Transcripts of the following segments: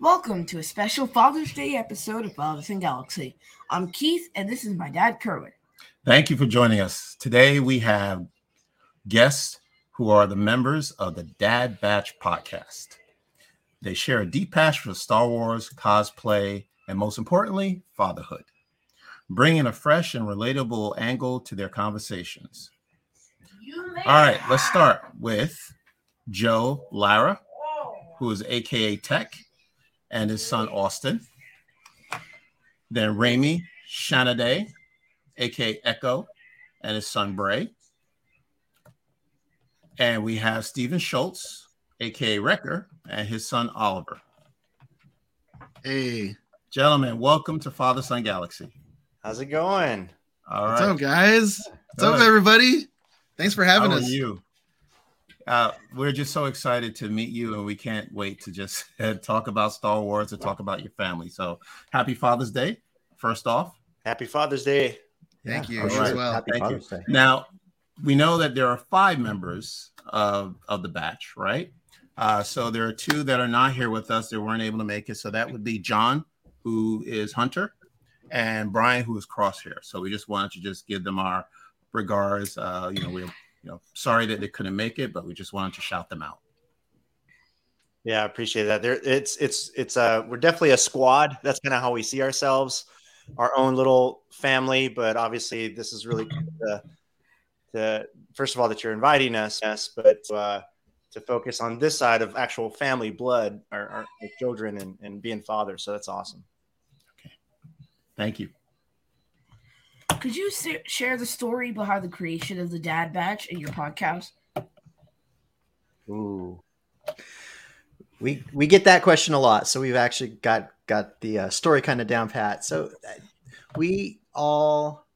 Welcome to a special Father's Day episode of Father Son Galaxy. I'm Keith, and this is my dad, Kerwin. Thank you for joining us. Today we have guests who are the members of the Dad Batch podcast. They share a deep passion for Star Wars, cosplay, and most importantly, fatherhood, bringing a fresh and relatable angle to their conversations. All right, let's start with Joe Lara, who is AKA Tech and his son Austin. Then Rami Shanaday, aka Echo, and his son Bray. And we have Stephen Schultz, aka Wrecker, and his son Oliver. Hey, Gentlemen, welcome to Father Son Galaxy. How's it going? All what's right. up, guys? What's up, everybody? Thanks for having How are us. you? Uh, we're just so excited to meet you, and we can't wait to just talk about Star Wars and talk about your family. So, happy Father's Day, first off. Happy Father's Day. Thank Yeah, you right. as well. Happy Thank you. Day. Now, we know that there are five members of, of the batch, right? Uh, so there are two that are not here with us. They weren't able to make it. So that would be John, who is Hunter, and Brian, who is Crosshair. So we just wanted to just give them our regards. Uh, you know, we're you know sorry that they couldn't make it, but we just wanted to shout them out. Yeah, I appreciate that. There, it's it's it's uh we're definitely a squad. That's kind of how we see ourselves, our own little family. But obviously, this is really the the first of all that you're inviting us, yes, but uh, to focus on this side of actual family blood, our, our children, and, and being fathers. So that's awesome. Okay, thank you. Could you share the story behind the creation of the Dad Batch in your podcast? Ooh. We we get that question a lot, so we've actually got got the uh, story kind of down pat. So uh, we all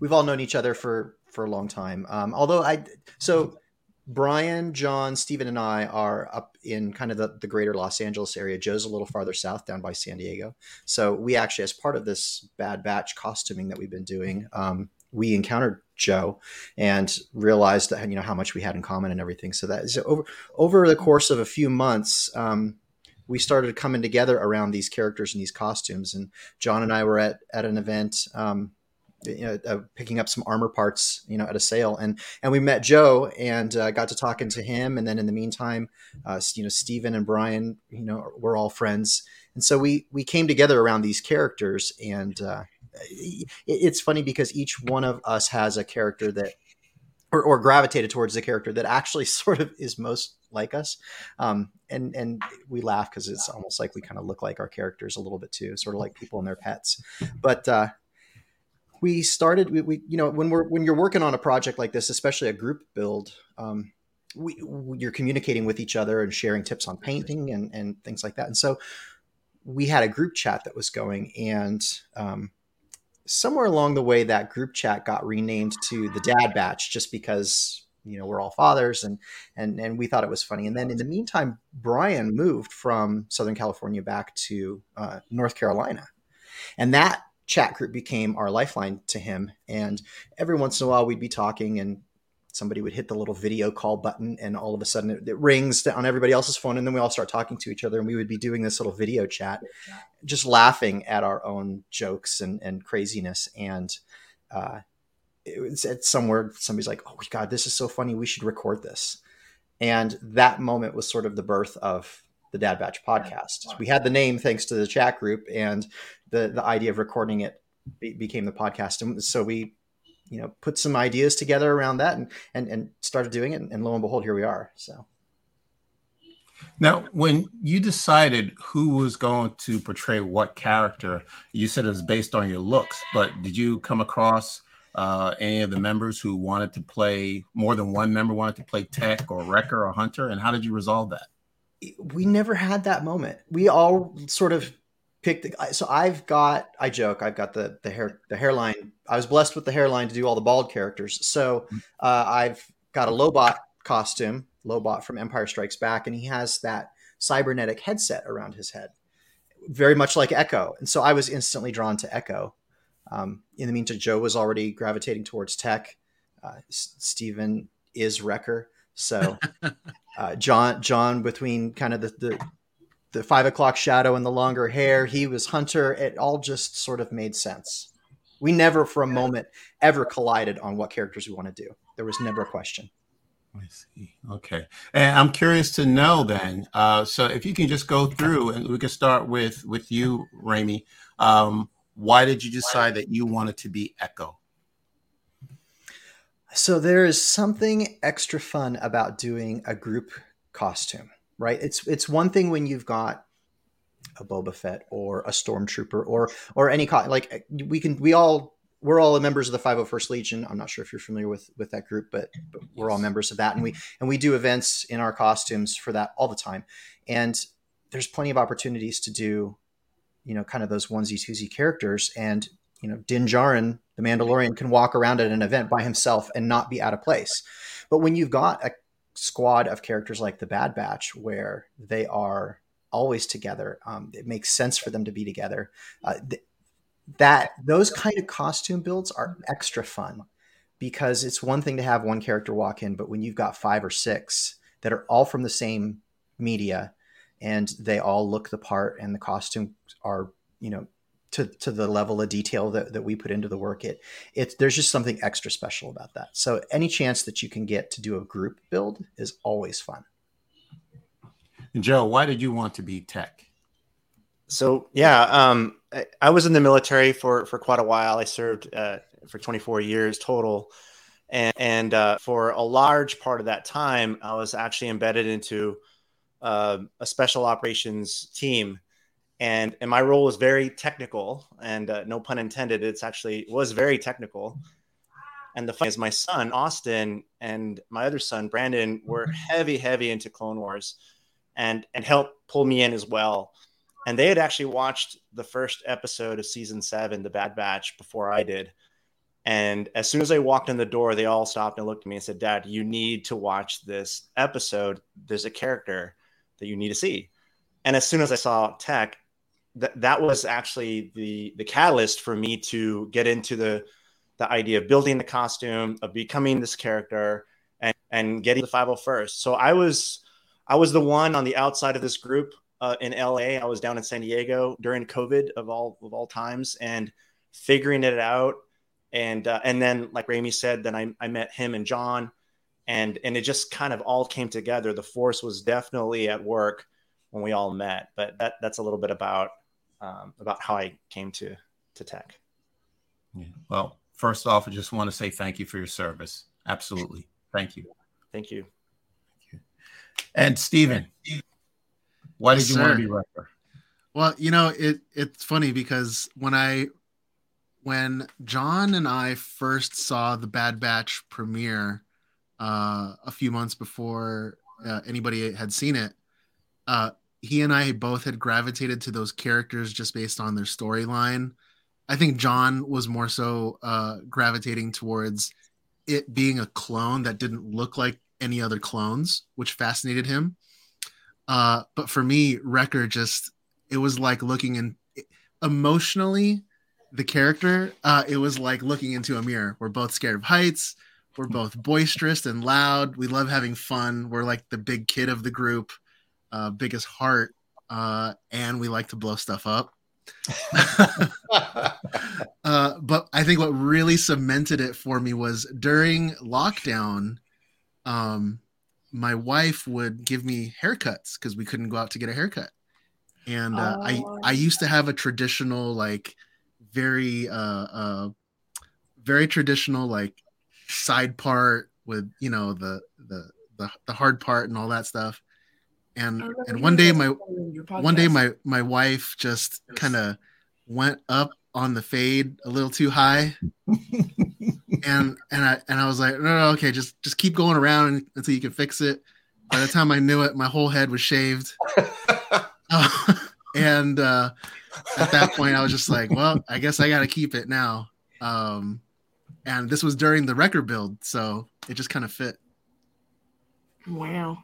we've all known each other for for a long time. Um, although I so Brian, John, Stephen, and I are up in kind of the, the greater Los Angeles area. Joe's a little farther south, down by San Diego. So we actually, as part of this Bad Batch costuming that we've been doing, um, we encountered Joe and realized that you know how much we had in common and everything. So that is over over the course of a few months. Um, we started coming together around these characters and these costumes. And John and I were at at an event, um, you know, uh, picking up some armor parts, you know, at a sale, and and we met Joe and uh, got to talking to him. And then in the meantime, uh, you know, Stephen and Brian, you know, we're all friends, and so we we came together around these characters and. Uh, it- it's funny because each one of us has a character that or, or gravitated towards the character that actually sort of is most like us um, and and we laugh because it's almost like we kind of look like our characters a little bit too sort of like people and their pets but uh, we started we, we you know when we're when you're working on a project like this especially a group build um, we, we- you're communicating with each other and sharing tips on painting and and things like that. And so we had a group chat that was going and um, somewhere along the way that group chat got renamed to the dad batch just because you know we're all fathers and and and we thought it was funny. And then in the meantime brian moved from southern california back to uh, north carolina. And that chat group became our lifeline to him and every once in a while we'd be talking and somebody would hit the little video call button and all of a sudden it, it rings on everybody else's phone and then we all start talking to each other and we would be doing this little video chat just laughing at our own jokes and, and craziness. And uh, it was at somewhere somebody's like, "Oh my God, this is so funny. We should record this." And that moment was sort of the birth of the Dad Batch podcast. We had the name thanks to the chat group, and the the idea of recording it be, became the podcast. And so we, you know, put some ideas together around that, and and and started doing it. And lo and behold, here we are. So. Now, when you decided who was going to portray what character, you said it was based on your looks, but did you come across uh, any of the members who wanted to play more than one member wanted to play Tech or Wrecker or Hunter? And how did you resolve that? we never had that moment. We all sort of picked. The, so I've got. I joke. I've got the the hair the hairline. I was blessed with the hairline to do all the bald characters. So uh, I've got a Lobot costume, Lobot from Empire Strikes Back, and he has that cybernetic headset around his head, very much like Echo. And so I was instantly drawn to Echo. Um, in the meantime, Joe was already gravitating towards Tech. Uh, S- Stephen is Wrecker. So uh, John John between kind of the, the the five o'clock shadow and the longer hair. He was Hunter. It all just sort of made sense. We never, for a moment, ever collided on what characters we want to do. There was never a question. I see. Okay. And I'm curious to know then. Uh, so if you can just go through and we can start with with you, Rami. Um, why did you decide that you wanted to be Echo? So there is something extra fun about doing a group costume, right? It's it's one thing when you've got a Boba Fett or a stormtrooper or or any co- like we can we all we're all members of the 501st Legion. I'm not sure if you're familiar with with that group, but, but we're all members of that, and we and we do events in our costumes for that all the time. And there's plenty of opportunities to do, you know, kind of those onesie twosie characters. And you know, Din Djarin, the Mandalorian, can walk around at an event by himself and not be out of place. But when you've got a squad of characters like the Bad Batch, where they are always together, um, it makes sense for them to be together. Uh, th- that those kind of costume builds are extra fun because it's one thing to have one character walk in, but when you've got five or six that are all from the same media and they all look the part and the costumes are, you know, to, to the level of detail that, that we put into the work, it it's there's just something extra special about that. So any chance that you can get to do a group build is always fun. And Joe, why did you want to be tech? So yeah, um, I, I was in the military for for quite a while. I served uh, for 24 years total, and and uh, for a large part of that time, I was actually embedded into uh, a special operations team, and and my role was very technical, and uh, no pun intended. It's actually was very technical. And the fun is, my son Austin and my other son Brandon were heavy, heavy into Clone Wars, and and helped pull me in as well and they had actually watched the first episode of season seven, The Bad Batch, before I did. And as soon as I walked in the door, they all stopped and looked at me and said, Dad, you need to watch this episode. There's a character that you need to see. And as soon as I saw Tech, that that was actually the the catalyst for me to get into the the idea of building the costume, of becoming this character, and and getting the 501st. So I was I was the one on the outside of this group uh, in LA. I was down in San Diego during COVID of all of all times, and figuring it out. And uh, and then, like Rami said, then I, I met him and John, and and it just kind of all came together. The force was definitely at work when we all met. But that that's a little bit about um, about how I came to to tech. Yeah. Well, first off, I just want to say thank you for your service. Absolutely, thank you. Thank you. Thank you. And Stephen, why did Yes, you want to be Wrecker? Well, you know, it it's funny because when I when John and I first saw the Bad Batch premiere uh, a few months before uh, anybody had seen it, uh, he and I both had gravitated to those characters just based on their storyline. I think John was more so uh, gravitating towards it being a clone that didn't look like any other clones, which fascinated him. Uh, but for me, Wrecker just it was like looking in emotionally the character uh it was like looking into a mirror. We're both scared of heights. We're both boisterous and loud. We love having fun. We're like the big kid of the group uh biggest heart uh and we like to blow stuff up. Uh but i think what really cemented it for me was during lockdown um my wife would give me haircuts because we couldn't go out to get a haircut. And uh, I Oh. I used to have a traditional like very uh uh very traditional like side part with you know the the the, the hard part and all that stuff and and one day my one day my my wife just kind of went up on the fade a little too high and and I and I was like no, no okay just just keep going around until you can fix it by the time I knew it my whole head was shaved uh, and uh, at that point, I was just like, well, I guess I got to keep it now. Um, and this was during the Wrecker build, so it just kind of fit. wow.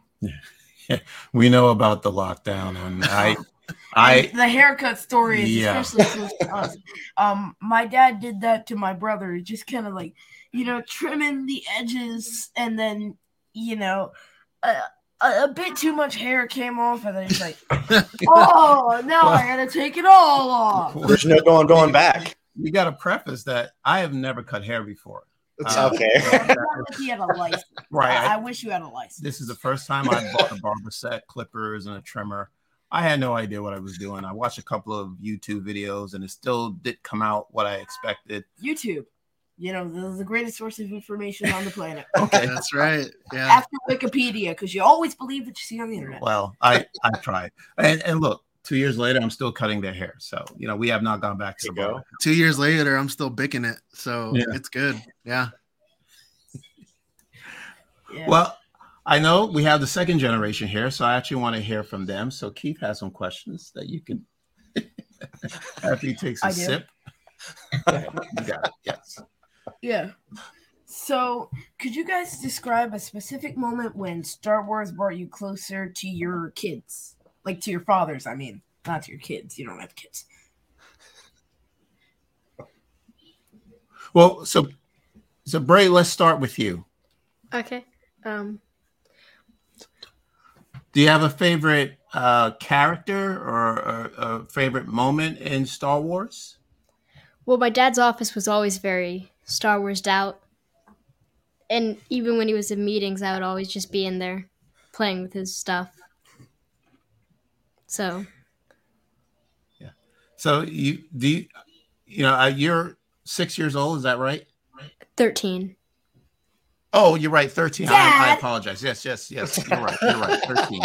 We know about the lockdown, and I, I, the haircut story is Yeah. especially close to us. Um, my dad did that to my brother, just kind of like, you know, trimming the edges, and then, you know, uh, a, a bit too much hair came off, and then he's like, "Oh, now I gotta take it all off." There's no going going back. You got to preface that I have never cut hair before. It's Uh, okay. Not he had a license. Right. I, I- I wish you had a license. this is the first time I bought a barber set, clippers, and a trimmer. I had no idea what I was doing. I watched a couple of YouTube videos, and it still did come out what I expected. YouTube. You know, the, the greatest source of information on the planet. Okay. That's right. Yeah. After Wikipedia, because you always believe what you see on the internet. Well, I I tried, and and look, two years later, I'm still cutting their hair. So you know, we have not gone back to the go. barber. Two years later, I'm still bicking it. So Yeah. it's good. Yeah. Yeah. Well, I know we have the second generation here, so I actually want to hear from them. So Keith has some questions that you can after he takes a I do. sip. You got it. Yes. Yeah. So, could you guys describe a specific moment when Star Wars brought you closer to your kids? Like to your fathers, I mean, not to your kids. You don't have kids. Well, so so Bray, let's start with you. Okay. Um, Do you have a favorite uh, character or a, a favorite moment in Star Wars? well, my dad's office was always very Star Wars out. And even when he was in meetings, I would always just be in there playing with his stuff. So, yeah. So you do you, you know uh, you're six years old, is that right? 13. Oh, you're right, thirteen. I, I apologize. Yes, yes, yes. You're right. You're right. Thirteen.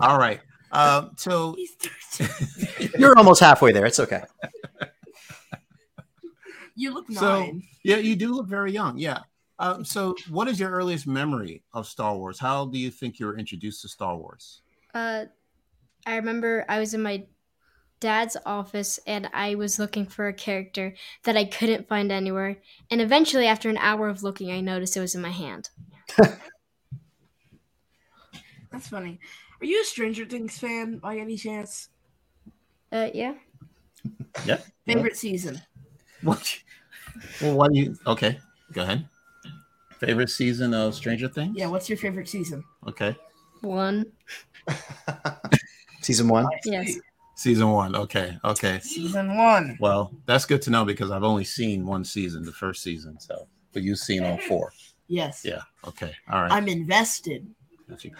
All right. Um, so He's 13. You're almost halfway there. It's okay. You look So- nine. yeah, you do look very young. Yeah. Um, so what is your earliest memory of Star Wars? How do you think you were introduced to Star Wars? Uh, I remember I was in my dad's office and I was looking for a character that I couldn't find anywhere. And eventually, after an hour of looking, I noticed it was in my hand. That's funny. Are you a Stranger Things fan by any chance? Uh, yeah. Yeah. Favorite season? What? Well, what do you? Okay, go ahead. Favorite season of Stranger Things? Yeah, what's your favorite season? Okay. One. Season one. Yes. Season one. Okay. Okay. Season one. Well, that's good to know because I've only seen one season, the first season. So, but you've seen all four. Yes. Yeah. Okay. All right. I'm invested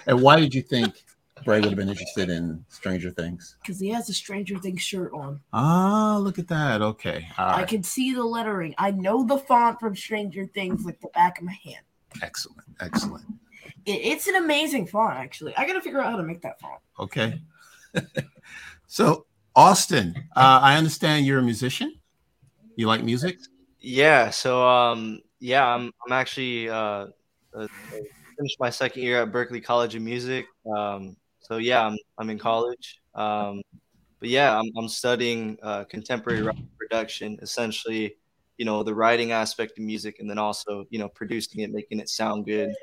And why did you think Bray would have been interested in Stranger Things? because he has a Stranger Things shirt on. Ah, look at that. Okay. All I can see the lettering. I know the font from Stranger Things like the back of my hand. Excellent. Excellent. It, it's an amazing font, actually. I gotta figure out how to make that font. Okay. So, Austin, uh, I understand you're a musician. You like music? Yeah, so um yeah, I'm I'm actually uh, uh finished my second year at Berklee College of Music. Um so yeah, I'm I'm in college. Um but yeah, I'm I'm studying uh contemporary production, essentially, you know, the writing aspect of music and then also, you know, producing it, making it sound good.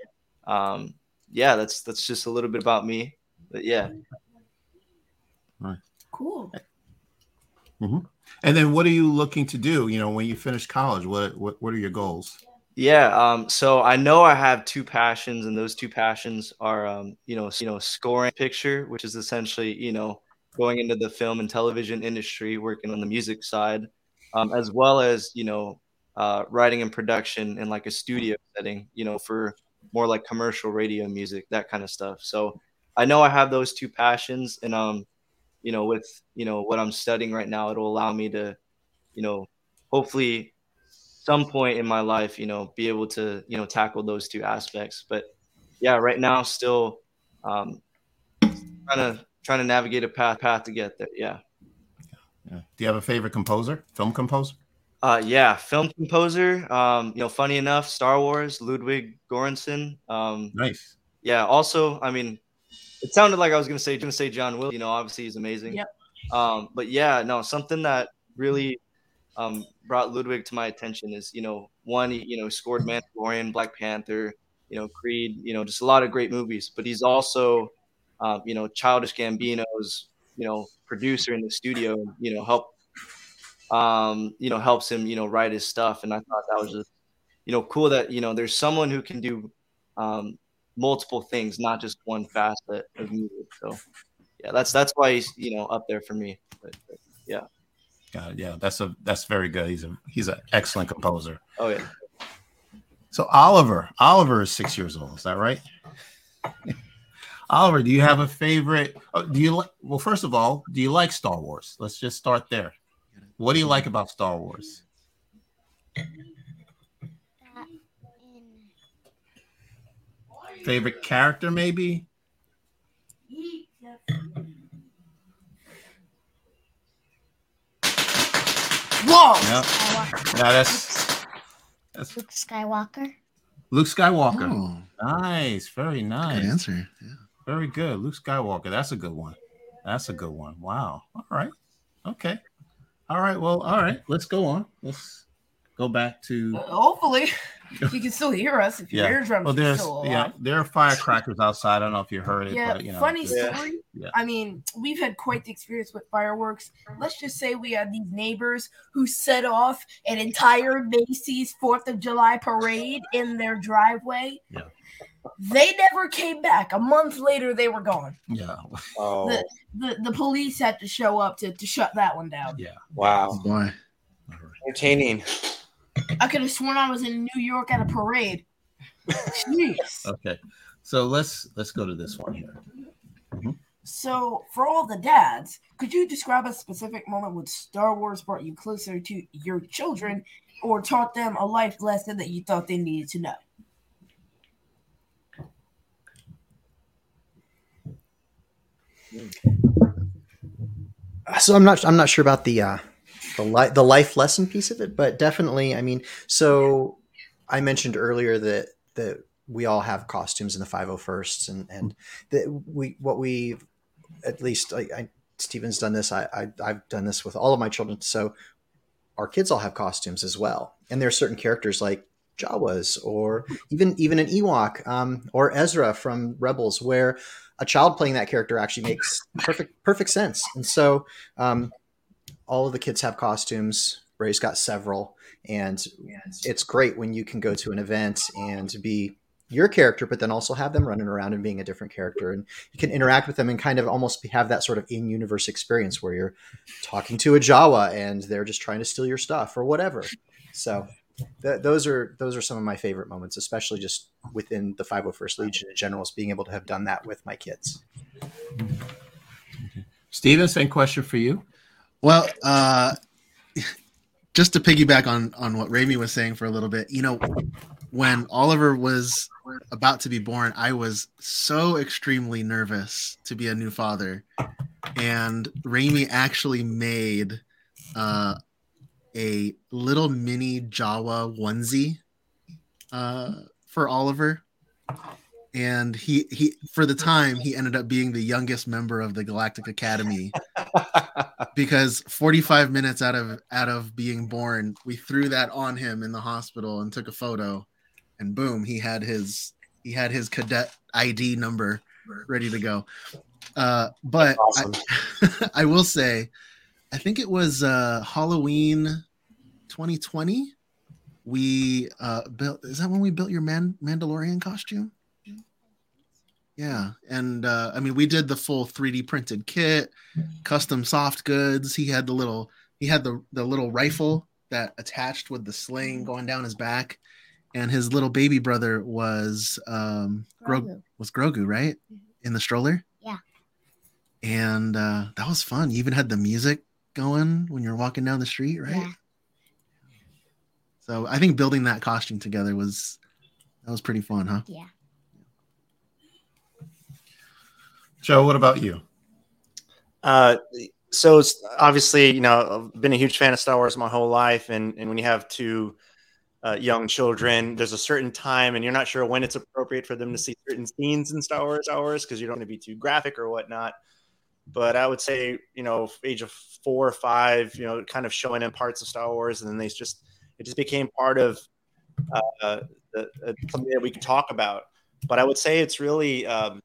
Um yeah, that's that's just a little bit about me. But yeah. Cool. And then, what are you looking to do? You know, when you finish college, what what, what are your goals? Yeah, um, so I know I have two passions, and those two passions are, um, you know, you know, scoring picture, which is essentially, you know, going into the film and television industry, working on the music side, um, as well as, you know, uh, writing and production in like a studio setting, you know, for more like commercial radio music, that kind of stuff. So I know I have those two passions, and um, you know, with you know what I'm studying right now, it'll allow me to, you know, hopefully some point in my life, you know, be able to, you know, tackle those two aspects. But yeah, right now still um, trying to trying to navigate a path path to get there. Yeah. Yeah. Do you have a favorite composer, film composer? Uh, yeah, film composer. Um, you know, funny enough, Star Wars, Ludwig Göransson. Um, Nice. yeah. Also, I mean, it sounded like I was gonna say gonna say John Will. You know, obviously he's amazing. Yep. Um, but yeah, no, something that really um, brought Ludwig to my attention is you know one you know scored Mandalorian, Black Panther, you know Creed, you know just a lot of great movies. But he's also um, you know Childish Gambino's you know producer in the studio. You know help um, you know helps him you know write his stuff, and I thought that was just you know cool that you know there's someone who can do um, multiple things, not just one facet of music. So yeah, that's that's why he's you know up there for me. But, but yeah. Got it. Yeah, that's a that's very good. He's a he's an excellent composer. Oh yeah. So Oliver, Oliver is six years old. Is that right? Oliver, do you have a favorite? Oh, do you like? Well, first of all, do you like Star Wars? Let's just start there. What do you like about Star Wars? Favorite character, maybe? Whoa! Yeah, Skywalker. yeah that's that's Luke Skywalker. Luke Skywalker. Oh, Nice, very good nice. answer. Yeah. Very good. Luke Skywalker. That's a good one. That's a good one. Wow. All right. Okay. All right. Well, all right. Let's go on. Let's go back to Hopefully, you can still hear us if your Yeah. eardrums well are there's still yeah, there are firecrackers outside. I don't know if you heard it, Yeah, but you know funny just- story. Yeah. I mean, we've had quite the experience with fireworks. Let's just say we had these neighbors who set off an entire Macy's Fourth of July parade in their driveway. Yeah. They never came back. A month later, they were gone. yeah. Oh, The, the the police had to show up to, to shut that one down. Yeah. Wow. boy. Entertaining. I could have sworn I was in New York at a parade. Jeez. Okay. So let's let's go to this one here. So, for all the dads, could you describe a specific moment when Star Wars brought you closer to your children or taught them a life lesson that you thought they needed to know? so I'm not I'm not sure about the uh, the the life lesson piece of it, but definitely, I mean, so I mentioned earlier that that we all have costumes in the 501st, and and that we what we at least I, I Steven's done this. I, I I've done this with all of my children. So our kids all have costumes as well, and there are certain characters like Jawas or even even an Ewok um, or Ezra from Rebels, where a child playing that character actually makes perfect perfect sense. And so um, all of the kids have costumes. Ray's got several, and it's great when you can go to an event and be your character, but then also have them running around and being a different character, and you can interact with them and kind of almost have that sort of in-universe experience where you're talking to a Jawa and they're just trying to steal your stuff or whatever. So th- those are those are some of my favorite moments, especially just within the 501st Legion in general, is being able to have done that with my kids. Steven, same question for you. Well, uh, just to piggyback on on what Rami was saying for a little bit, you know, when Oliver was about to be born, I was so extremely nervous to be a new father, and Rami actually made uh, a little mini Jawa onesie uh, for Oliver. And he he for the time he ended up being the youngest member of the Galactic Academy because 45 minutes out of out of being born we threw that on him in the hospital and took a photo and boom he had his he had his cadet id number ready to go uh but Awesome. I, I will say i think it was uh halloween 2020 we uh built is that when we built your man mandalorian costume yeah and uh i mean we did the full 3d printed kit custom soft goods he had the little he had the the little rifle that attached with the sling going down his back and his little baby brother was um Grogu, Grogu. was Grogu, right? In the stroller? Yeah. And uh that was fun. You even had the music going when you're walking down the street, right? Yeah. So I think building that costume together was that was pretty fun, huh? Yeah. Joe, what about you? Uh, so it's obviously, you know, I've been a huge fan of Star Wars my whole life, and and when you have two uh, young children, there's a certain time, and you're not sure when it's appropriate for them to see certain scenes in Star Wars hours because you don't want to be too graphic or whatnot. But I would say, you know, age of four or five, you know, kind of showing them parts of Star Wars, and then they just it just became part of uh, the, uh, something that we could talk about. But I would say it's really um,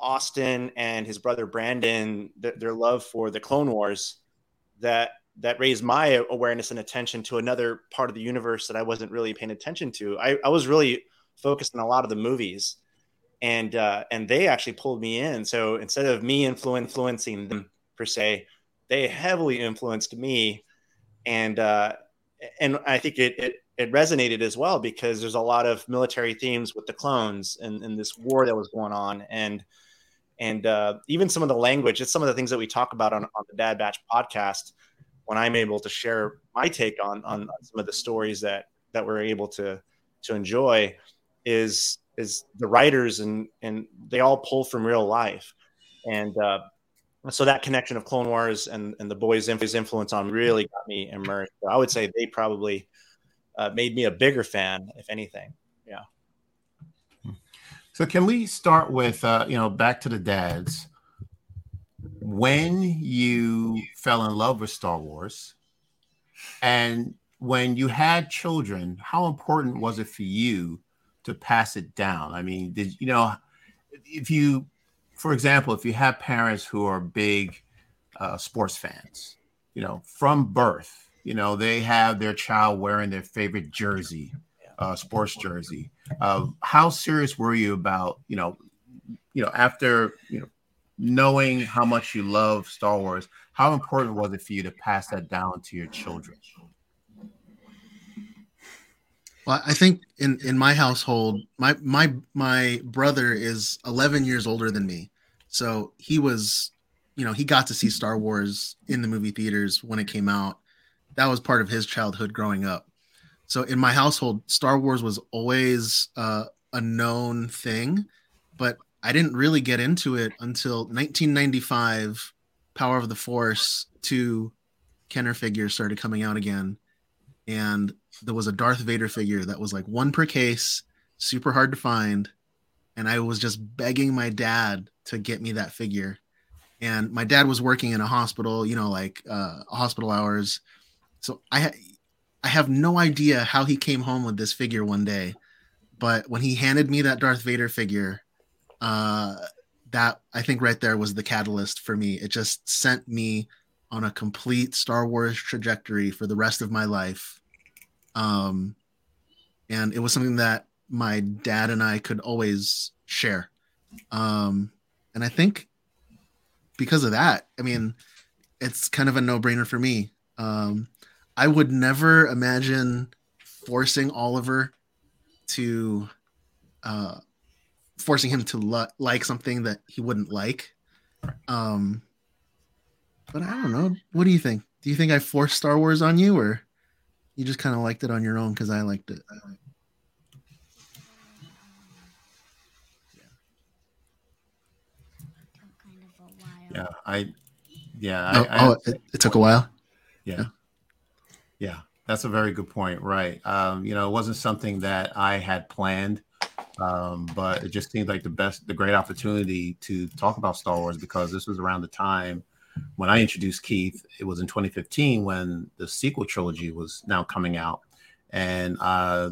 Austin and his brother Brandon, th- their love for the Clone Wars, that that raised my awareness and attention to another part of the universe that I wasn't really paying attention to. I, I was really focused on a lot of the movies, and uh, and they actually pulled me in. So instead of me influ- influencing them per se, they heavily influenced me, and uh, and I think it, it it resonated as well because there's a lot of military themes with the clones and, and this war that was going on and and uh, even some of the language it's some of the things that we talk about on, on the dad batch podcast when i'm able to share my take on, on some of the stories that that we're able to to enjoy is is the writers and and they all pull from real life. And uh, so that connection of clone wars and and the boys influence on really got me immersed. So i would say they probably uh, made me a bigger fan if anything. Yeah So can we start with uh, you know back to the dads? When you fell in love with Star Wars, and when you had children, how important was it for you to pass it down? I mean, did you know if you, for example, if you have parents who are big uh, sports fans, you know, from birth, you know, they have their child wearing their favorite jersey, uh, sports jersey. Uh, how serious were you about, you know, you know, after you know, knowing how much you love Star Wars, how important was it for you to pass that down to your children? Well, I think in in my household, my my my brother is 11 years older than me, so he was, you know, he got to see Star Wars in the movie theaters when it came out. That was part of his childhood growing up. So in my household, Star Wars was always uh, a known thing, but I didn't really get into it until 1995. Power of the Force two Kenner figures started coming out again, and there was a Darth Vader figure that was like one per case, super hard to find, and I was just begging my dad to get me that figure. And my dad was working in a hospital, you know, like uh, hospital hours. So I I have no idea how he came home with this figure one day, but when he handed me that Darth Vader figure, uh, that I think right there was the catalyst for me. It just sent me on a complete Star Wars trajectory for the rest of my life. Um, and it was something that my dad and I could always share. Um, and I think because of that, I mean, it's kind of a no brainer for me. Um, I would never imagine forcing Oliver to, uh, forcing him to li- like something that he wouldn't like. Um, but I don't know. What do you think? Do you think I forced Star Wars on you, or you just kind of liked it on your own because I liked it? Yeah, I, yeah, Oh, I, I oh it, it took a while. yeah, yeah. Yeah, that's a very good point. Right. Um, you know, it wasn't something that I had planned, um, but it just seemed like the best, the great opportunity to talk about Star Wars because this was around the time when I introduced Keith. It was in 2015 when the sequel trilogy was now coming out, and uh,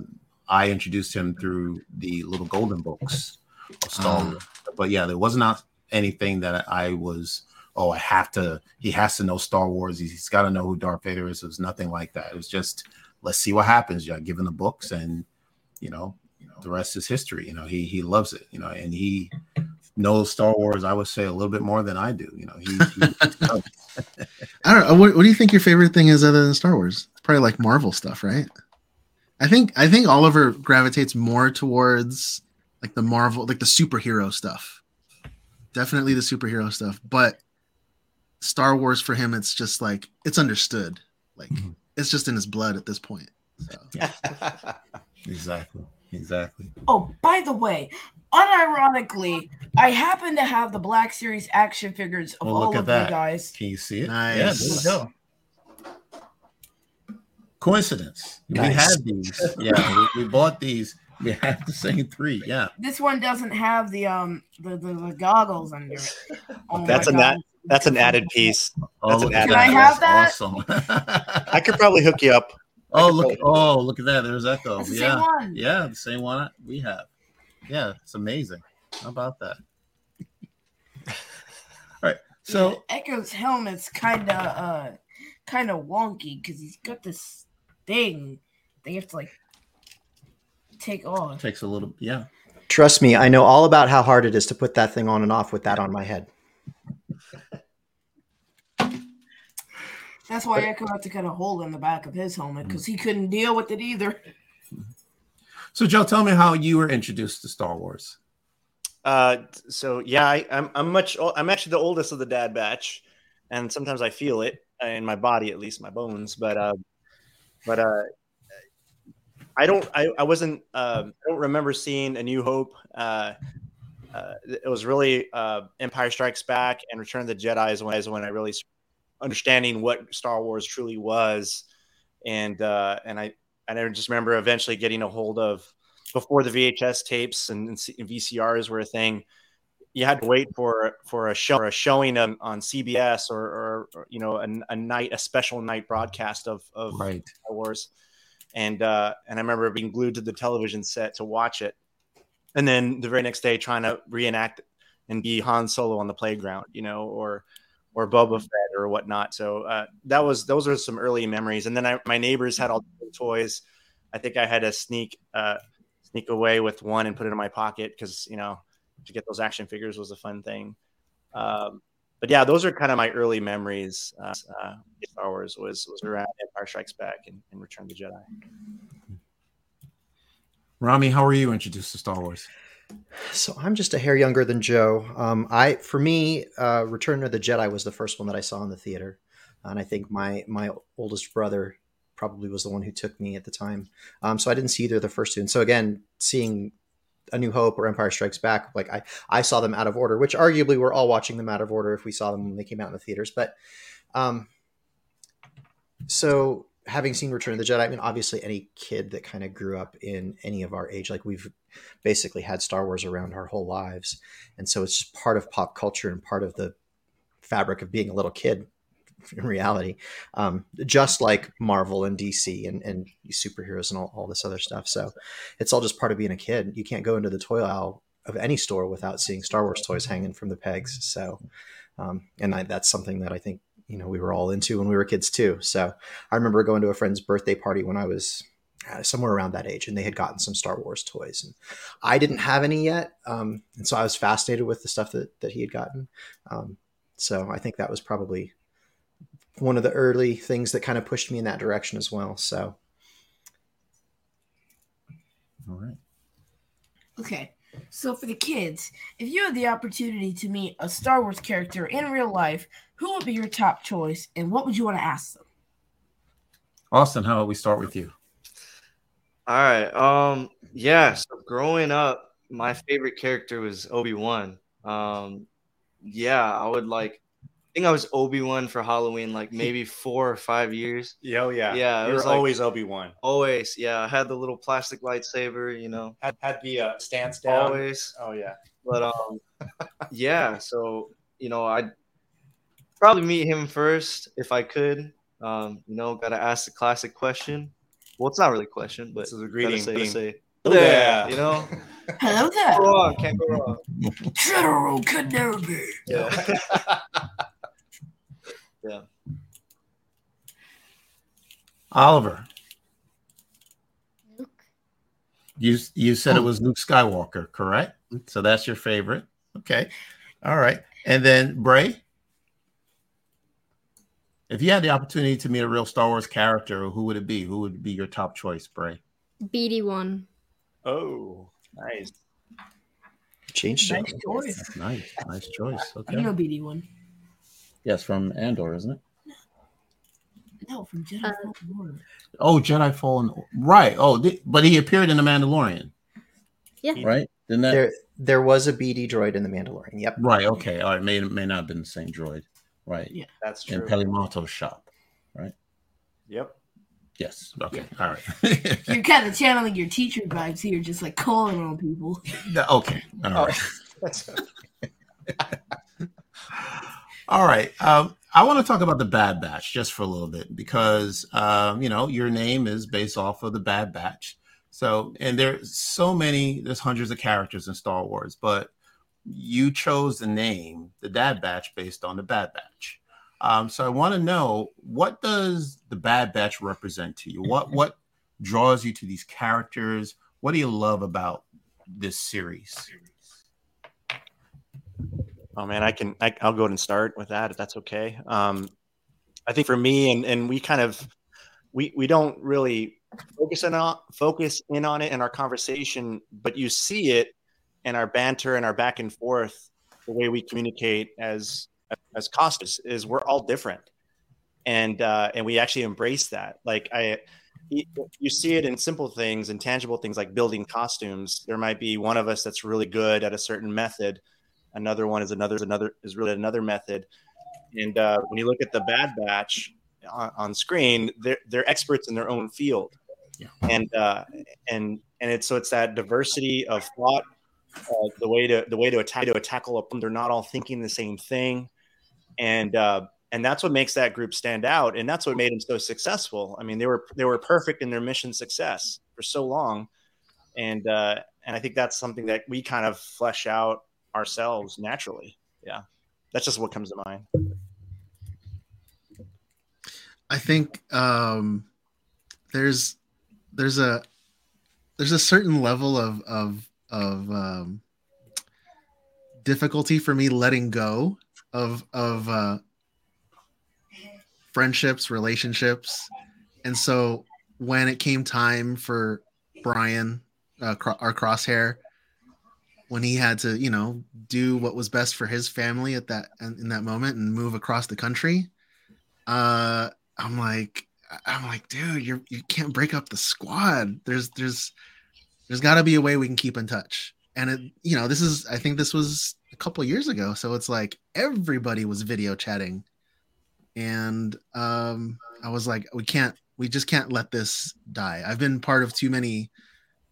I introduced him through the little golden books of Star Ah. Wars. But yeah, there was not anything that I was. Oh, I have to. He has to know Star Wars. He's, got to know who Darth Vader is. It was nothing like that. It was just let's see what happens. Yeah, given the books, and you know, the rest is history. You know, he he loves it. You know, and he knows Star Wars. I would say a little bit more than I do. You know, he, he I don't know. What, what do you think your favorite thing is other than Star Wars? It's probably like Marvel stuff, right? I think I think Oliver gravitates more towards like the Marvel, like the superhero stuff. Definitely the superhero stuff, but Star Wars for him, it's just like it's understood. Like Mhm. it's just in his blood at this point. So. exactly, exactly. Oh, by the way, unironically, I happen to have the Black Series action figures of Well, all of that. you guys. Can you see it? Nice. Yeah, there you go. Coincidence. We have these. Yeah, we, we bought these. We have the same three. Yeah. This one doesn't have the um the, the, the goggles under it. Oh That's my a nat- God. That's an added piece. Oh, That's look an added- Can I have that? Awesome. I could probably hook you up. oh, look. Oh, look at that. There's Echo. The Yeah. same one. Yeah, the same one we have. Yeah, it's amazing. How about that? All right. So Yeah, Echo's helmet's kind of uh kind of wonky because he's got this thing They have to like take off. takes a little yeah. Trust me, I know all about how hard it is to put that thing on and off with that on my head. That's why Echo had to cut a hole in the back of his helmet because he couldn't deal with it either. So, Joe, tell me how you were introduced to Star Wars. Uh, so yeah, I, I'm I'm much I'm actually the oldest of the dad batch, and sometimes I feel it in my body, at least my bones. But uh, but uh, I don't I, I wasn't uh, I don't remember seeing A New Hope. Uh, uh, it was really uh, Empire Strikes Back and Return of the Jedi is when, is when I really started understanding what Star Wars truly was, and uh, and I I just remember eventually getting a hold of before the VHS tapes and, and VCRs were a thing. You had to wait for for a show or a showing on, on CBS or, or, or you know a, a, night a special night broadcast of of right. Star Wars, and uh, and I remember being glued to the television set to watch it, and then the very next day trying to reenact and be Han Solo on the playground, you know, or or Boba Fett or whatnot. So uh, that was those are some early memories. And then I, my neighbors had all the toys. I think I had to sneak uh, sneak away with one and put it in my pocket because you know to get those action figures was a fun thing. Um, but yeah, those are kind of my early memories. Uh, uh, Star Wars was was around Empire Strikes Back and, and Return of the Jedi. Rami, how were you introduced to Star Wars? So I'm just a hair younger than Joe. Um, I, for me, uh, Return of the Jedi was the first one that I saw in the theater, and I think my my oldest brother probably was the one who took me at the time. Um, so I didn't see either of the first two. And so again, seeing A New Hope or Empire Strikes Back, like I I saw them out of order, which arguably we're all watching them out of order if we saw them when they came out in the theaters. But um, so having seen Return of the Jedi, I mean, obviously any kid that kind of grew up in any of our age, like we've basically had Star Wars around our whole lives. And so it's just part of pop culture and part of the fabric of being a little kid in reality. Um, just like Marvel and DC and, and superheroes and all, all this other stuff. So it's all just part of being a kid. You can't go into the toy aisle of any store without seeing Star Wars toys hanging from the pegs. So, um, and I, that's something that I think you know we were all into when we were kids too. So I remember going to a friend's birthday party when I was uh, somewhere around that age, and they had gotten some Star Wars toys, and I didn't have any yet, um, and so I was fascinated with the stuff that that he had gotten. Um, so I think that was probably one of the early things that kind of pushed me in that direction as well. So, all right. Okay. So for the kids, if you had the opportunity to meet a Star Wars character in real life, who would be your top choice and what would you want to ask them? Austin, how about we start with you? All right. Um yeah, so growing up, my favorite character was Obi-Wan. Um yeah, I would like I think I was Obi-Wan for Halloween like maybe 4 or 5 years. Yeah, oh yeah. Yeah, it You're was like- always Obi-Wan. Always. Yeah, I had the little plastic lightsaber, you know. Had had the uh, stance down. Always. Oh yeah. But um, yeah. So you know, I'd probably meet him first if I could. Um, you know, gotta ask the classic question. Well, it's not really a question, but This is a gotta greeting. say, being- say Oh, there. yeah. You know, Hello go there. wrong, can't go wrong. General Kenobi. Yeah. Oliver, Luke. you you said it oh. was Luke Skywalker, correct? So that's your favorite. Okay. All right. And then Bray, if you had the opportunity to meet a real Star Wars character, who would it be? Who would be your top choice, Bray? BD1. oh, nice. changed Nice it. choice. Nice. Nice choice. Okay. You know BD one. Yes, from Andor, isn't it? No, from Jedi Uh, Fallen Order. Oh, Jedi Fallen. Right. Oh, th- but he appeared in The Mandalorian. Yeah. Right. Didn't that? There, there was a BD droid in the Mandalorian. Yep. Right. Okay. All right. May may not have been the same droid. Right. Yeah. That's true. In true. Peli Motto's shop. Right. Yep. Yes. Okay. All right. You're kind of channeling your teacher vibes here, just like calling on people. No, okay. All Oh, right. that's All right. Um, I want to talk about the Bad Batch just for a little bit because um, you know your name is based off of the Bad Batch. So, and there's so many. There's hundreds of characters in Star Wars, but you chose the name the Dad Batch based on the Bad Batch. Um, so I want to know what does the Bad Batch represent to you? What what draws you to these characters? What do you love about this series? Oh man, I can. I, will go ahead and start with that if that's okay. Um, I think for me, and and we kind of we we don't really focus on focus in on it in our conversation, but you see it in our banter and our back and forth, the way we communicate as as Costas is we're all different, and uh, and we actually embrace that. Like I, you see it in simple things and tangible things like building costumes. There might be one of us that's really good at a certain method, another one is another is another is really another method, and uh, when you look at the Bad Batch on, on screen, they're they're experts in their own field, yeah. and uh, and and it's so it's that diversity of thought, uh, the way to the way to attack to tackle them. They're not all thinking the same thing, and uh, and that's what makes that group stand out, and that's what made them so successful. I mean, they were they were perfect in their mission success for so long, and uh, and I think that's something that we kind of flesh out ourselves naturally. Yeah, that's just what comes to mind. I think um, there's there's a there's a certain level of of of um, difficulty for me letting go of of uh, friendships, relationships, and so when it came time for Brian, uh, our crosshair, when he had to, you know, do what was best for his family at that in that moment and move across the country, uh, I'm like, I'm like, dude, you're you can't break up the squad. There's there's there's got to be a way we can keep in touch. And it, you know, this is I think this was a couple years ago, so it's like everybody was video chatting, and um, I was like, we can't, we just can't let this die. I've been part of too many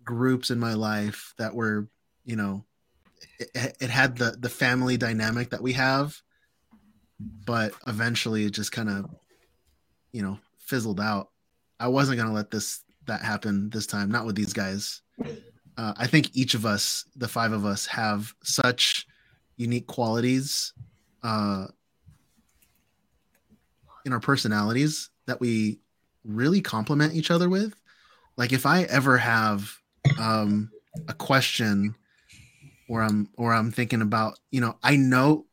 groups in my life that were, you know, it, it had the the family dynamic that we have, but eventually it just kind of you know fizzled out. I wasn't gonna let this that happen this time, not with these guys. Uh, I think each of us, the five of us, have such unique qualities uh, in our personalities that we really complement each other with. Like if I ever have um, a question or I'm or I'm thinking about, you know, I know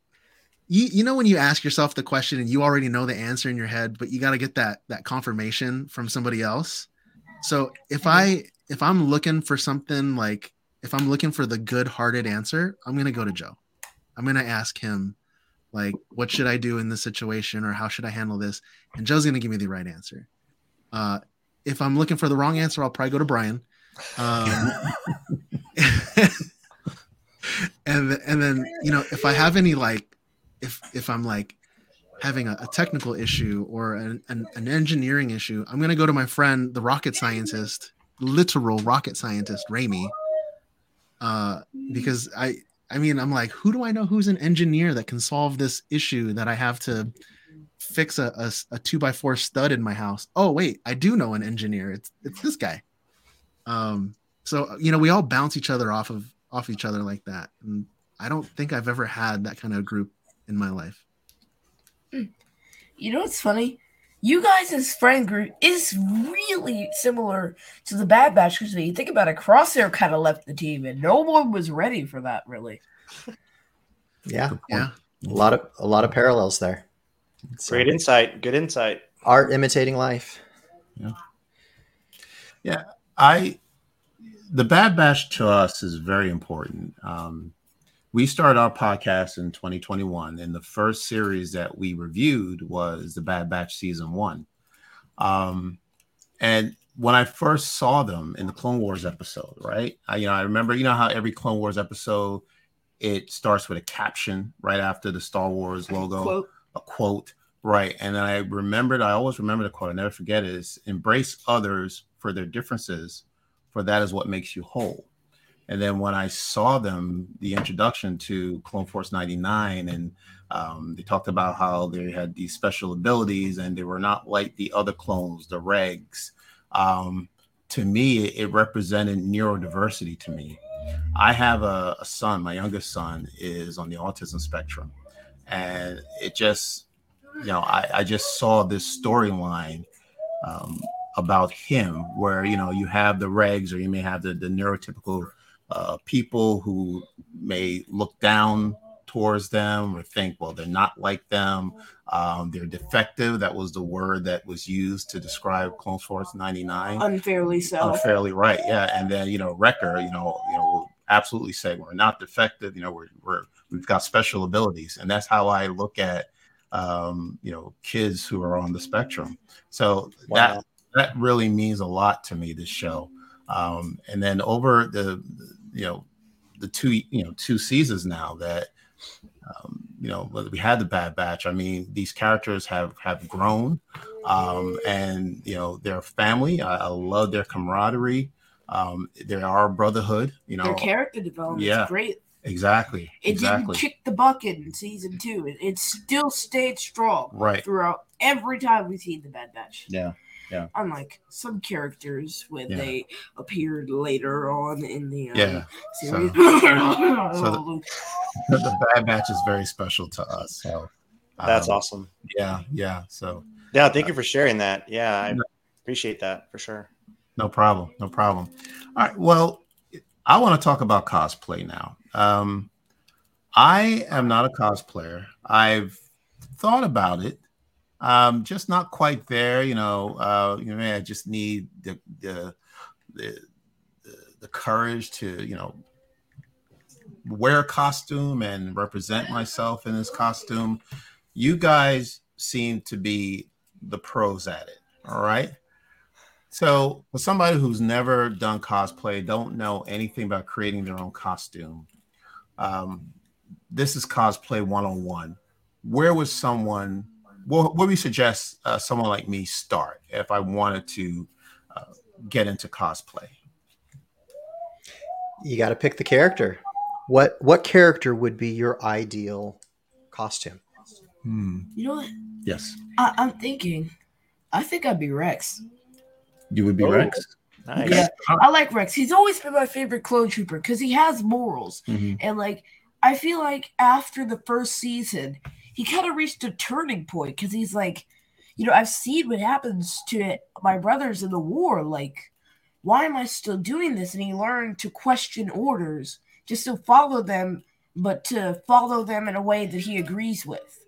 you, you know when you ask yourself the question and you already know the answer in your head but you got to get that that confirmation from somebody else. So if i if i'm looking for something like if i'm looking for the good hearted answer i'm going to go to joe. I'm going to ask him like what should i do in this situation or how should i handle this? And joe's going to give me the right answer. Uh, if i'm looking for the wrong answer i'll probably go to brian. Um, and and then you know if i have any like if if I'm like having a, a technical issue or an, an, an engineering issue, I'm gonna go to my friend, the rocket scientist, literal rocket scientist, Rami, uh, because I I mean I'm like, who do I know who's an engineer that can solve this issue that I have to fix a, a, a two by four stud in my house? Oh wait, I do know an engineer. It's it's this guy. Um, so you know we all bounce each other off of off each other like that, and I don't think I've ever had that kind of group in my life. You know what's funny? You guys' friend group is really similar to the Bad Batch because when you think about it, Crosshair kind of left the team and no one was ready for that, really. Yeah, yeah, a lot of a lot of parallels there. So, Great insight. Good insight. Art imitating life. Yeah. Yeah, I the Bad Batch to us is very important. Um, we started our podcast in 2021 and the first series that we reviewed was the bad batch season one um, and when i first saw them in the clone wars episode right I, you know i remember you know how every clone wars episode it starts with a caption right after the star wars logo quote. a quote right and then i remembered i always remember the quote i never forget it is embrace others for their differences for that is what makes you whole and then when I saw them, the introduction to Clone Force 99, and um, they talked about how they had these special abilities and they were not like the other clones, the regs. Um, to me, it represented neurodiversity to me. I have a, a son, my youngest son is on the autism spectrum. And it just, you know, I, I just saw this storyline um, about him where, you know, you have the regs or you may have the, the neurotypical uh, people who may look down towards them or think, well, they're not like them. Um, they're defective. That was the word that was used to describe Clone Force 99. Unfairly so. Unfairly right. Yeah. And then, you know, Wrecker, you know, you know, will absolutely say we're not defective. You know, we're, we're, we've got special abilities. And that's how I look at, um, you know, kids who are on the spectrum. So Wow. that, that really means a lot to me, this show. Um, and then over the, you know, the two, you know, two seasons now that, um, you know, we had the Bad Batch. I mean, these characters have have grown, um, and you know, their family. I, I love their camaraderie. Um, there are brotherhood. You know, Their character development Yeah. is great. exactly, It exactly, didn't kick the bucket in season two. It, it still stayed strong right. throughout every time we've seen the Bad Batch. Yeah, Unlike some characters when Yeah. they appeared later on in the uh, yeah. series. so the Bad Batch is very special to us. So That's um, awesome. Yeah, yeah. So Yeah, thank you for sharing that. Yeah, I appreciate that for sure. No problem. No problem. All right. Well, I want to talk about cosplay now. Um, I am not a cosplayer. I've thought about it. Um, just not quite there. You know, uh, you know, I just need the the the, the, courage to, you know, wear a costume and represent myself in this costume. You guys seem to be the pros at it. All right. So, for somebody who's never done cosplay, don't know anything about creating their own costume, um, this is cosplay 101. Where would someone, what would we suggest uh, someone like me start if I wanted to uh, get into cosplay? You got to pick the character. What what character would be your ideal costume? Hmm. You know what? Yes, I, I'm thinking. I think I'd be Rex. you would be Oh. Rex. Nice. Yeah, I like Rex. He's always been my favorite clone trooper because he has morals. Mhm. And like, I feel like after the first season, he kind of reached a turning point because he's like, you know, I've seen what happens to my brothers in the war. Like, why am I still doing this? And he learned to question orders, just to follow them, but to follow them in a way that he agrees with.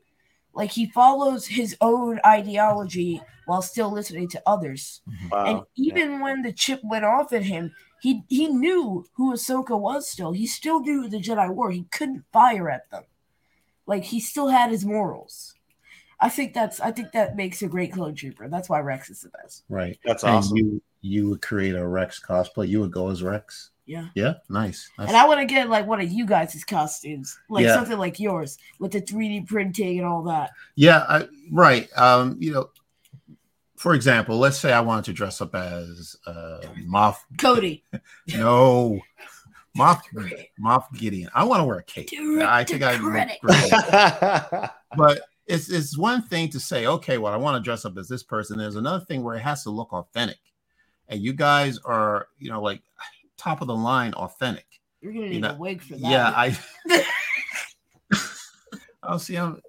Like, he follows his own ideology while still listening to others. Mm-hmm. Wow. And even when the chip went off at him, he he knew who Ahsoka was still. He still knew the Jedi were. He couldn't fire at them. Like he still had his morals. I think that's I think that makes a great clone trooper. That's why Rex is the best. Right. That's And awesome. you you would create a Rex cosplay. You would go as Rex. Yeah. Yeah. Nice. That's- And I want to get like one of you guys' costumes, like Yeah. something like yours with the 3D printing and all that. Yeah, I, right. Um, you know, for example, let's say I wanted to dress up as uh, Moff. Cody. No, Moff Moff Gideon. I want to wear a cape. I think I look Credit. great. But it's it's one thing to say, okay, well, I want to dress up as this person. There's another thing where it has to look authentic, and you guys are, you know, like top of the line authentic. You're gonna You need know, a wig for that. Yeah, I. I'll see, I'm,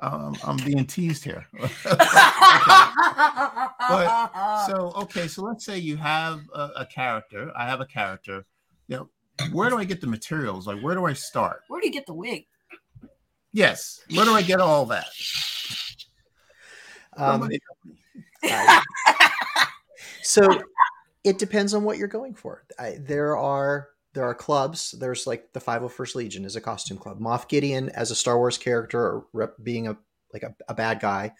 um, I'm being teased here. But so okay, so let's say you have a, a character. I have a character. You know, where do I get the materials? Like, where do I start? where do you get the wig? Yes, where do I get all that? Um, Somebody- so it depends on what you're going for. I, there are there are clubs. There's like the 501st Legion is a costume club. Moff Gideon as a Star Wars character or rep, being a like a, a bad guy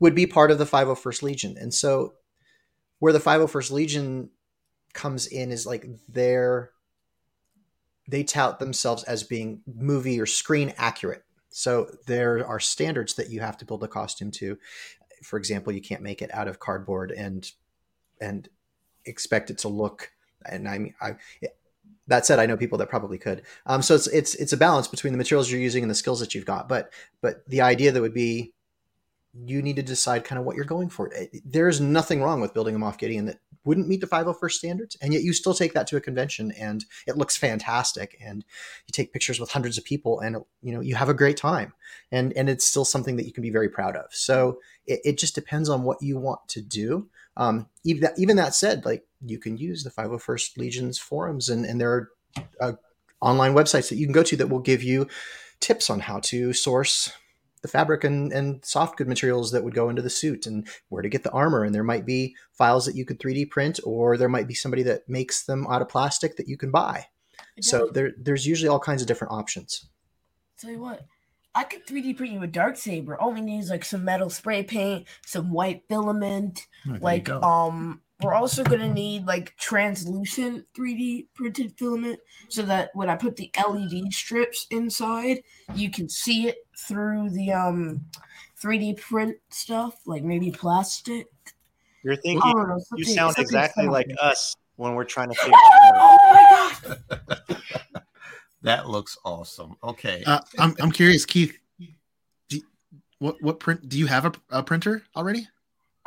would be part of the 501st Legion. And so where the 501st Legion comes in is like their they tout themselves as being movie or screen accurate. So there are standards that you have to build a costume to. For example, you can't make it out of cardboard and and expect it to look. And I mean, I that said, I know people that probably could. Um, so it's it's it's a balance between the materials you're using and the skills that you've got. But but the idea that would be you need to decide kind of what you're going for. There's nothing wrong with building a Moff Gideon that wouldn't meet the 501st standards, and yet you still take that to a convention and it looks fantastic, and you take pictures with hundreds of people, and you know you have a great time, and and it's still something that you can be very proud of. So it, it just depends on what you want to do. Um, even that, even that said, like you can use the 501st Legion's forums, and and there are uh, online websites that you can go to that will give you tips on how to source the fabric and, and soft good materials that would go into the suit and where to get the armor. And there might be files that you could 3D print, or there might be somebody that makes them out of plastic that you can buy. So there, there's usually all kinds of different options. Tell you what, I could 3D print you a dark saber. All we need is like some metal spray paint, some white filament. There you like um, we're also gonna need like translucent 3D printed filament, so that when I put the LED strips inside, you can see it through the um 3D print stuff, like maybe plastic. You're thinking don't know, you sound exactly fun. like us when we're trying to figure out. Oh my god! that looks awesome. Okay. Uh, I'm I'm curious, Keith. Do you- what what print? Do you have a, a printer already?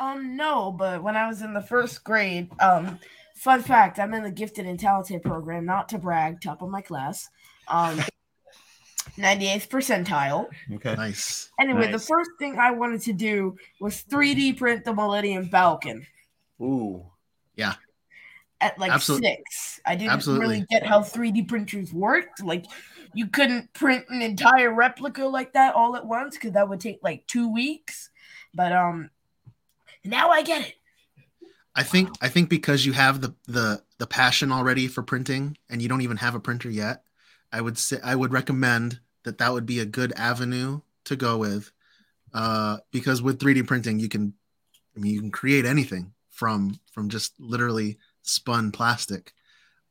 Um, no, but when I was in the first grade, um, fun fact, I'm in the gifted and talented program, not to brag, top of my class. Um, 98th percentile. okay. Nice. Anyway, the first thing I wanted to do was 3D print the Millennium Falcon Ooh. Yeah. At like Absolute- six. I didn't absolutely. really get how 3D printers worked. Like, you couldn't print an entire replica like that all at once because that would take like two weeks. But um, now I get it. I think I think because you have the the the passion already for printing and you don't even have a printer yet, I would say I would recommend that that would be a good avenue to go with, uh, because with 3D printing you can, I mean, you can create anything from from just literally spun plastic.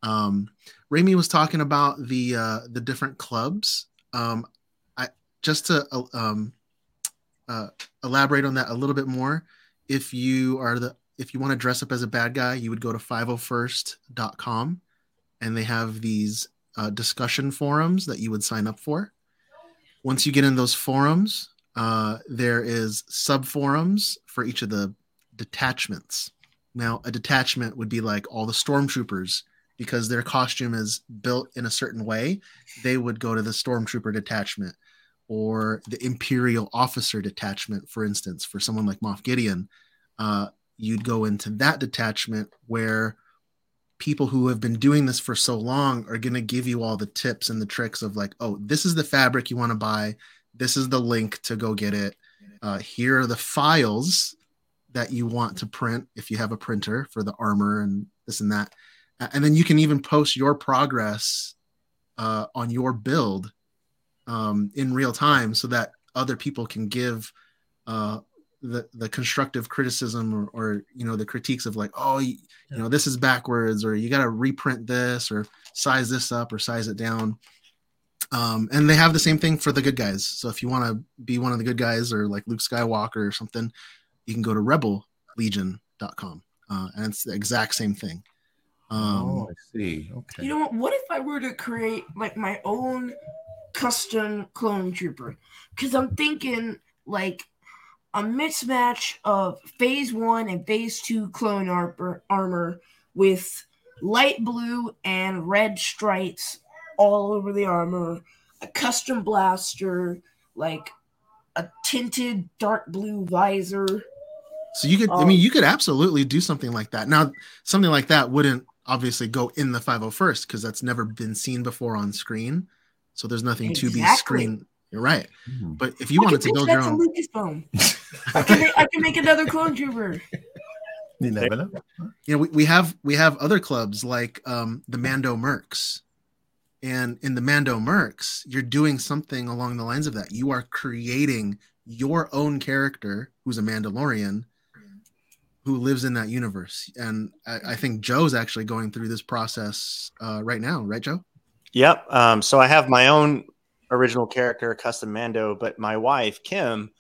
Um, Rami was talking about the uh, the different clubs. Um, I just to uh, um, uh, elaborate on that a little bit more. If you are the if you want to dress up as a bad guy, you would go to 501st.com and they have these uh, discussion forums that you would sign up for. Once you get in those forums, uh, there is sub forums for each of the detachments. Now, a detachment would be like all the stormtroopers because their costume is built in a certain way. They would go to the stormtrooper detachment or the imperial officer detachment, for instance, for someone like Moff Gideon. Uh, you'd go into that detachment where people who have been doing this for so long are going to give you all the tips and the tricks of like oh this is the fabric you want to buy. This is the link to go get it. Uh, here are the files that you want to print if you have a printer for the armor and this and that. And then you can even post your progress uh, on your build um, in real time so that other people can give uh, the the constructive criticism or, or you know the critiques of like oh you, you know this is backwards or you got to reprint this or size this up or size it down um, and they have the same thing for the good guys so if you want to be one of the good guys or like luke skywalker or something you can go to rebellegion.com uh, and it's the exact same thing um, oh, I see. Okay. You know what? What if I were to create like my own custom clone trooper? Because I'm thinking like a mismatch of phase one and phase two clone armor, armor with light blue and red stripes all over the armor, a custom blaster, like a tinted dark blue visor. So you could, I Um, mean, you could absolutely do something like that. Now, something like that wouldn't obviously go in the 501st because that's never been seen before on screen. So there's nothing to be Exactly. screen. You're right. Hmm. But if you I wanted to build your own, to Lucasfilm. I can, make, I can make another clone trooper. You never know. you know, we, we have we have other clubs like um, the Mando Mercs, and in the Mando Mercs, you're doing something along the lines of that. You are creating your own character who's a Mandalorian who lives in that universe, and I, I think Joe's actually going through this process uh, right now, right, Joe? Yep. Um, so I have my own original character, custom Mando, but my wife Kim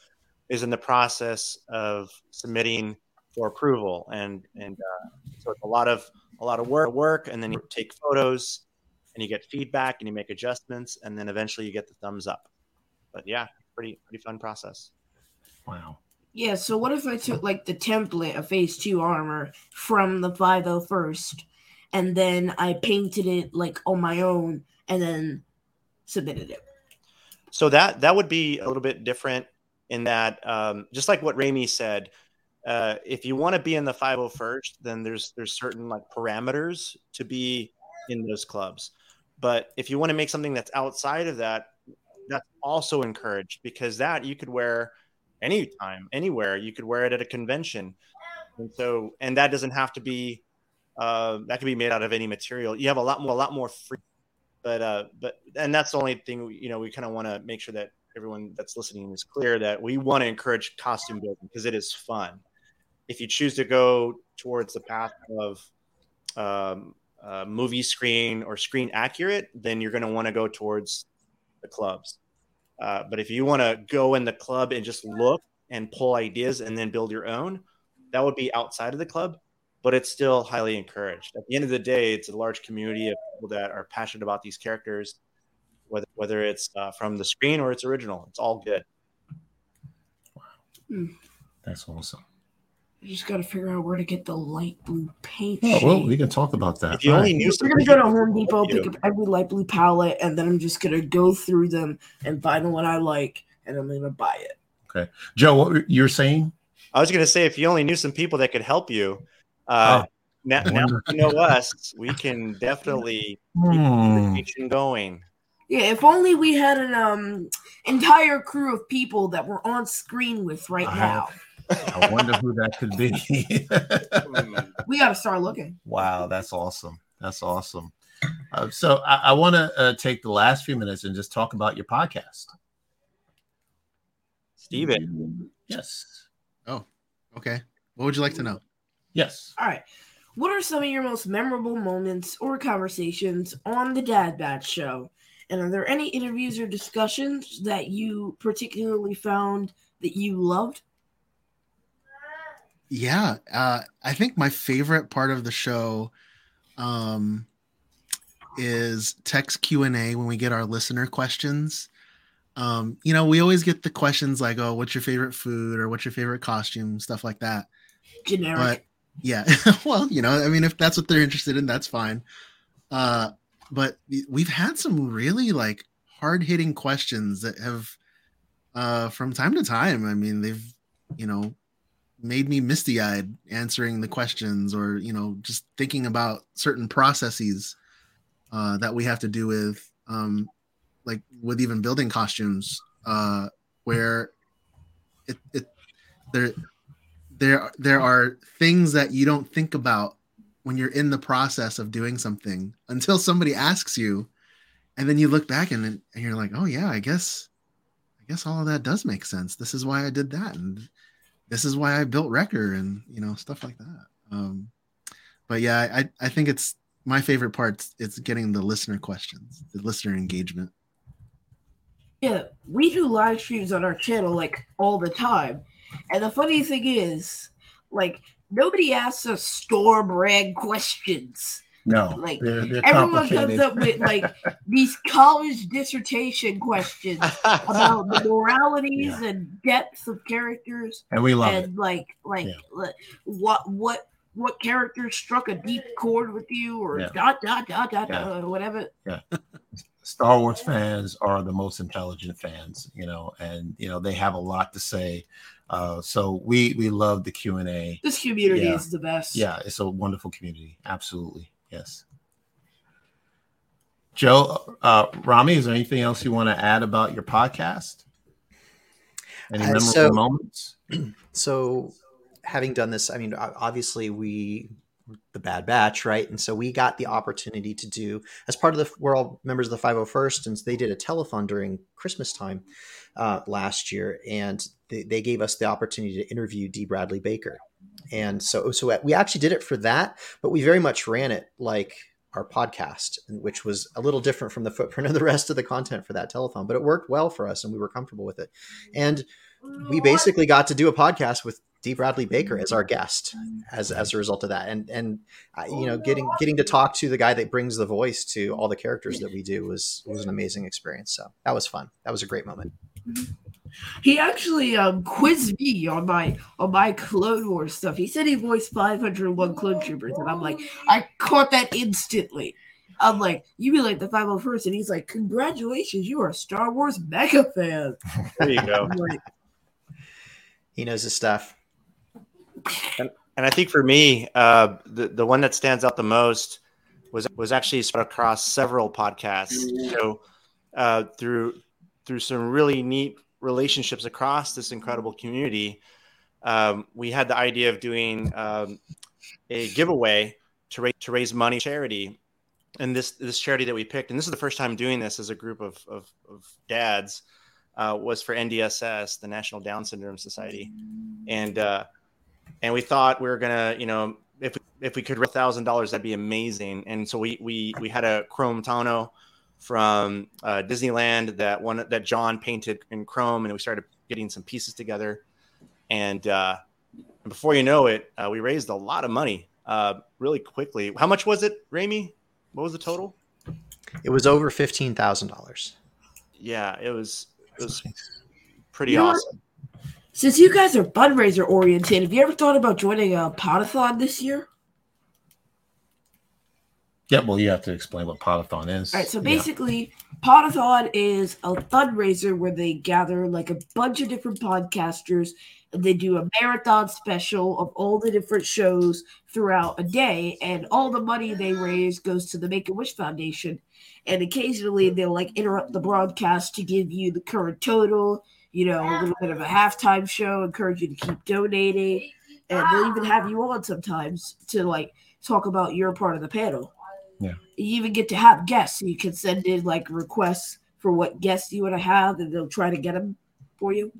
is in the process of submitting for approval, and and uh, so it's a lot of a lot of work, work, and then you take photos, and you get feedback, and you make adjustments, and then eventually you get the thumbs up. But yeah, pretty pretty fun process. Wow. Yeah, so what if I took like the template of phase two armor from the 501st and then I painted it like on my own and then submitted it? So that that would be a little bit different in that, um, just like what Rami said, uh, if you want to be in the 501st, then there's there's certain like parameters to be in those clubs. but if you want to make something that's outside of that, that's also encouraged because that you could wear anytime, anywhere. You could wear it at a convention, and so and that doesn't have to be uh, that can be made out of any material. You have a lot more, a lot more free. But uh, but and that's the only thing you know. We kind of want to make sure that everyone that's listening is clear that we want to encourage costume building because it is fun. If you choose to go towards the path of um, uh, movie screen or screen accurate, then you're going to want to go towards the clubs. Uh, but if you want to go in the club and just look and pull ideas and then build your own, that would be outside of the club, but it's still highly encouraged. At the end of the day, it's a large community of people that are passionate about these characters, whether whether it's uh, from the screen or it's original. It's all good. Wow, that's awesome. You just got to figure out where to get the light blue paint. Oh, well, we can talk about that. If you only right. knew We're gonna go to Home Depot, pick up every light blue palette, and then I'm just gonna go through them and find the one I like, and I'm gonna buy it. Okay, Joe, what you're saying? I was going to say, if you only knew some people that could help you, uh, Oh. now, now you know us, we can definitely keep the Hmm. conversation going. Yeah, if only we had an um entire crew of people that we're on screen with right I now. I wonder who that could be. Hmm. We got to start looking. wow, that's awesome. That's awesome. Uh, so I, I want to uh, take the last few minutes and just talk about your podcast. Steven, Yes. Oh, okay. What would you like to know? Yes. All right. What are some of your most memorable moments or conversations on the Dad Batch show? And are there any interviews or discussions that you particularly found that you loved? Yeah, uh, I think my favorite part of the show um, is text Q and A when we get our listener questions. Um, you know, we always get the questions like, "Oh, what's your favorite food?" or "What's your favorite costume?" stuff like that. Generic. But yeah, well, you know, I mean, if that's what they're interested in, that's fine. Uh, but we've had some really like hard hitting questions that have, uh, from time to time. I mean, they've, you know, made me misty eyed answering the questions or, you know, just thinking about certain processes uh, that we have to do with, um, like with even building costumes, uh, where it, it, there, there there are things that you don't think about when you're in the process of doing something until somebody asks you and then you look back and, and you're like oh yeah i guess i guess all of that does make sense. This is why i did that and this is why i built wrecker and you know stuff like that. Um but yeah i i think it's my favorite part it's getting the listener questions the listener engagement. Yeah, we do live streams on our channel like all the time. And the funny thing is, like, nobody asks us store brand questions. No, Like, they're, they're Everyone comes up with like these college dissertation questions about the moralities and depths of characters and we love it. like like Yeah. what what what character struck a deep chord with you or Yeah. dot dot dot dot Yeah. dot whatever. Star Wars fans are the most intelligent fans, you know, and you know they have a lot to say. Uh, so we we love the Q and A. This community Yeah. is the best. Yeah, it's a wonderful community. Absolutely, yes. Joe, uh, Rami, is there anything else you want to add about your podcast? Any Uh, memorable so- moments? so having done this i mean obviously we the bad batch right? And so we got the opportunity to do as part of the we're all members of the 501st and they did a telethon during christmas time uh, last year and they, they gave us the opportunity to interview d bradley baker. And so so we actually did it for that but we very much ran it like our podcast which was a little different from the footprint of the rest of the content for that telethon but it worked well for us and we were comfortable with it. And we basically got to do a podcast with D. Bradley Baker as our guest as as a result of that, and and uh, you know getting getting to talk to the guy that brings the voice to all the characters that we do was was an amazing experience. So that was fun. That was a great moment. He actually um, quizzed me on my on my Clone Wars stuff. He said he voiced 501 Clone Troopers, and I'm like, I caught that instantly. I'm like, you be like the 501st, and he's like, congratulations, you are a Star Wars mega fan. there you go. Like, He knows his stuff. And I think for me, uh, the the one that stands out the most was was actually spread across several podcasts. So uh, through through some really neat relationships across this incredible community, um, we had the idea of doing um, a giveaway to raise to raise money charity. And this this charity that we picked, and this is the first time doing this as a group of of, of dads, uh, was for NDSS, the National Down Syndrome Society, and uh, and we thought we were gonna, you know, if if we could raise thousand dollars, that'd be amazing. And so we we we had a chrome tonneau from uh, Disneyland that one that John painted in chrome, and we started getting some pieces together. And uh, before you know it, uh, we raised a lot of money uh, really quickly. How much was it, Rami? What was the total? It was over fifteen thousand dollars. Yeah, it was it was pretty You know what? awesome. Since you guys are fundraiser oriented, have you ever thought about joining a podathon this year? Yeah, well, you have to explain what Podathon is. All right, so basically, Yeah. Podathon is a fundraiser where they gather like a bunch of different podcasters and they do a marathon special of all the different shows throughout a day, and all the money they raise goes to the Make a Wish Foundation. And occasionally they'll like interrupt the broadcast to give you the current total, you know, a little bit of a halftime show, encourage you to keep donating, and they'll even have you on sometimes to like talk about your part of the panel. Yeah. You even get to have guests. So you can send in like requests for what guests you want to have, and they'll try to get them for you.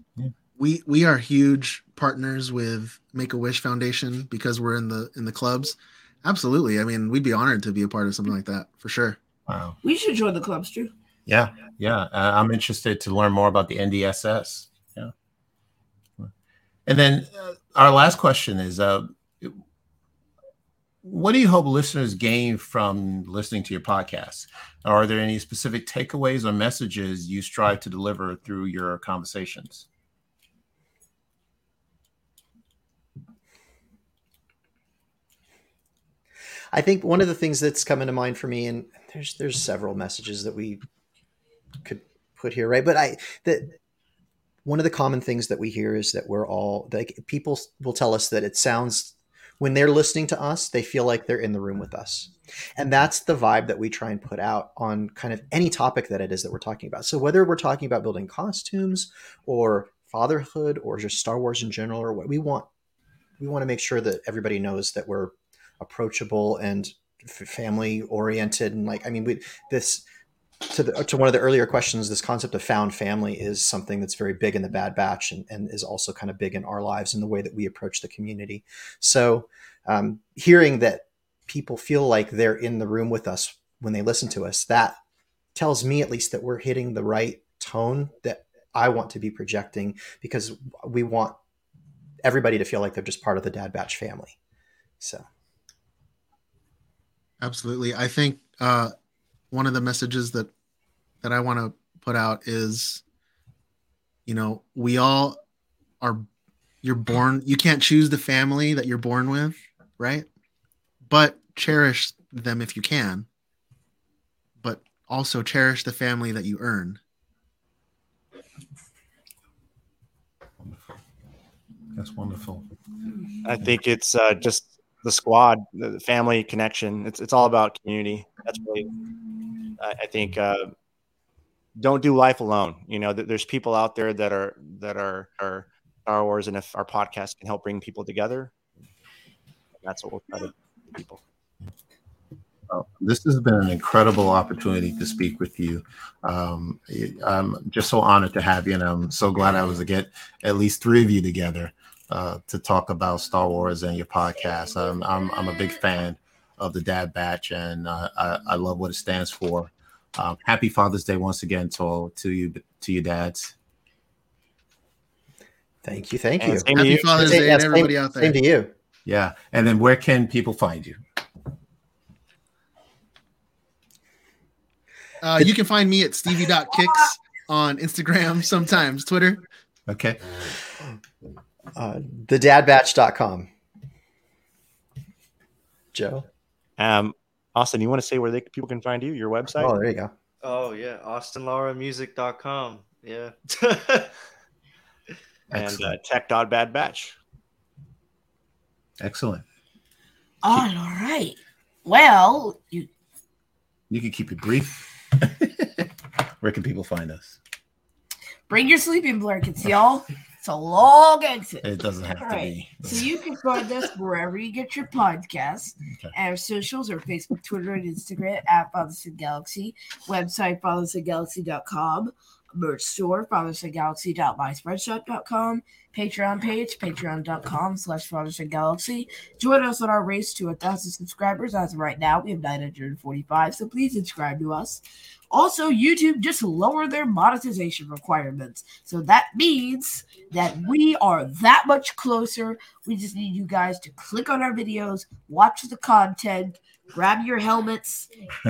we we are huge partners with Make a Wish Foundation because we're in the in the clubs. Absolutely. I mean, we'd be honored to be a part of something like that for sure. Wow. We should join the clubs too. Yeah, yeah. Uh, I'm interested to learn more about the NDSS. Yeah. And then uh, our last question is uh, what do you hope listeners gain from listening to your podcast? Are there any specific takeaways or messages you strive to deliver through your conversations? I think one of the things that's coming to mind for me, and there's there's several messages that we could put here, right? But I that one of the common things that we hear is that we're all like people will tell us that it sounds when they're listening to us, they feel like they're in the room with us. And that's the vibe that we try and put out on kind of any topic that it is that we're talking about. So whether we're talking about building costumes or fatherhood or just Star Wars in general or what we want we want to make sure that everybody knows that we're approachable and family oriented and like i mean we this to the to one of the earlier questions this concept of found family is something that's very big in the bad batch and, and is also kind of big in our lives in the way that we approach the community. So um, hearing that people feel like they're in the room with us when they listen to us that tells me at least that we're hitting the right tone that i want to be projecting because we want everybody to feel like they're just part of the dad batch family. So. Absolutely. I think uh, one of the messages that that I want to put out is, you know, we all are. You're born. You can't choose the family that you're born with, right? But cherish them if you can. But also cherish the family that you earn. Wonderful. That's wonderful. I think it's uh, just the squad, the family connection. It's it's all about community. That's really, I, think. Uh, don't do life alone. You know, there's people out there that are that are are Star Wars, and if our podcast can help bring people together, that's what we'll try to do people. Well, this has been an incredible opportunity to speak with you. Um, I'm just so honored to have you, and I'm so glad I was to get at least three of you together uh, to talk about Star Wars and your podcast. Um, I'm, I'm a big fan of the Dad Batch, and uh, I, I love what it stands for. Um, happy Father's Day once again to all to you to your dads. thank you thank you Happy you. Father's Yeah, Day and same- everybody out there. same to you Yeah, and then where can people find you? Uh, you can find me at stevie.kickz on Instagram, sometimes Twitter. Okay, uh, thedadbatch.com joe Um, Austin, you want to say where they people can find you? Your website? oh there you go Oh yeah, AustinLauraMusic.com. Yeah. and excellent, uh, tech.badbatch. excellent. All right. Well, you You can keep it brief. Where can people find us? Bring your sleeping blankets, y'all. It's a long exit. It doesn't have All to right. be. So you can find us wherever you get your podcasts. Okay. Our socials are Facebook, Twitter, and Instagram at Father Son Galaxy. Website, fathersongalaxy.com. Merch store, fathersongalaxy.myspreadshop.com. Patreon page, patreon.com slash fathersongalaxy. Join us on our race to a 1,000 subscribers. As of right now, we have 945, so please subscribe to us. Also, YouTube just lowered their monetization requirements. So that means that we are that much closer. We just need you guys to click on our videos, watch the content, grab your helmets,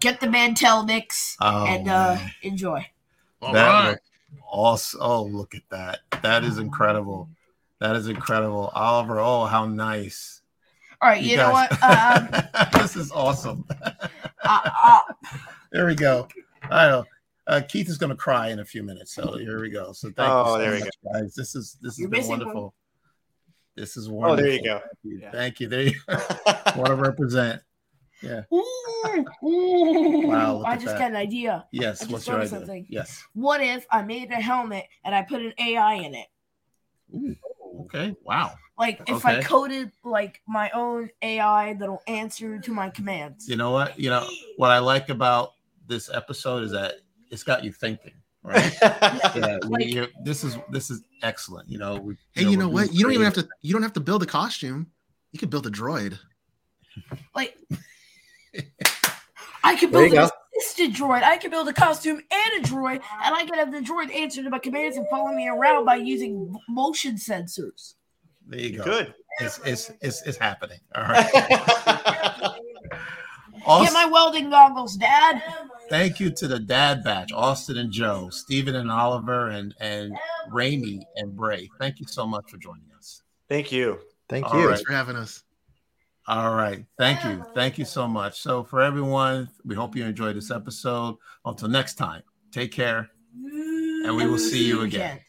get the Mantel mix, Oh, and uh, enjoy. All that right. awesome. Oh, look at that. That is incredible. That is incredible. Oliver, oh, how nice. All right, you, know what? Um, this is awesome. uh, uh, There we go. I know. Uh, Keith is going to cry in a few minutes, so here we go. So thank Oh, you so there we much, guys. This is this has You're been missing one. wonderful. This is wonderful. Oh, there you go. Thank you. Yeah. Thank you. There you want to represent. ooh, ooh. Wow, I just that. got an idea. Yes. I What's your idea? something. Yes. What if I made a helmet and I put an AI in it? Ooh, okay. Wow. Like if I coded like my own AI that'll answer to my commands. You know what? You know what I like about this episode is that it's got you thinking. Right. yeah. Like- you- this is this is excellent. You know. We, Hey, you know we're what? You don't even have to. You don't have to build a costume. You could build a droid. Like I could build an go. Assisted droid. I can build a costume and a droid, and I can have the droid answer to my commands and follow me around by using motion sensors. There you go. Good. It's it's it's, it's happening. All right. Get my welding goggles, Dad. Thank you to the Dad Batch, Austin and Joe, Stephen and Oliver, and and Rami and Bray. Thank you so much for joining us. Thank you. Thank All you. right. Thanks for having us. All right. Thank you. Thank you so much. So for everyone, we hope you enjoyed this episode. Until next time, take care, and we will see you again.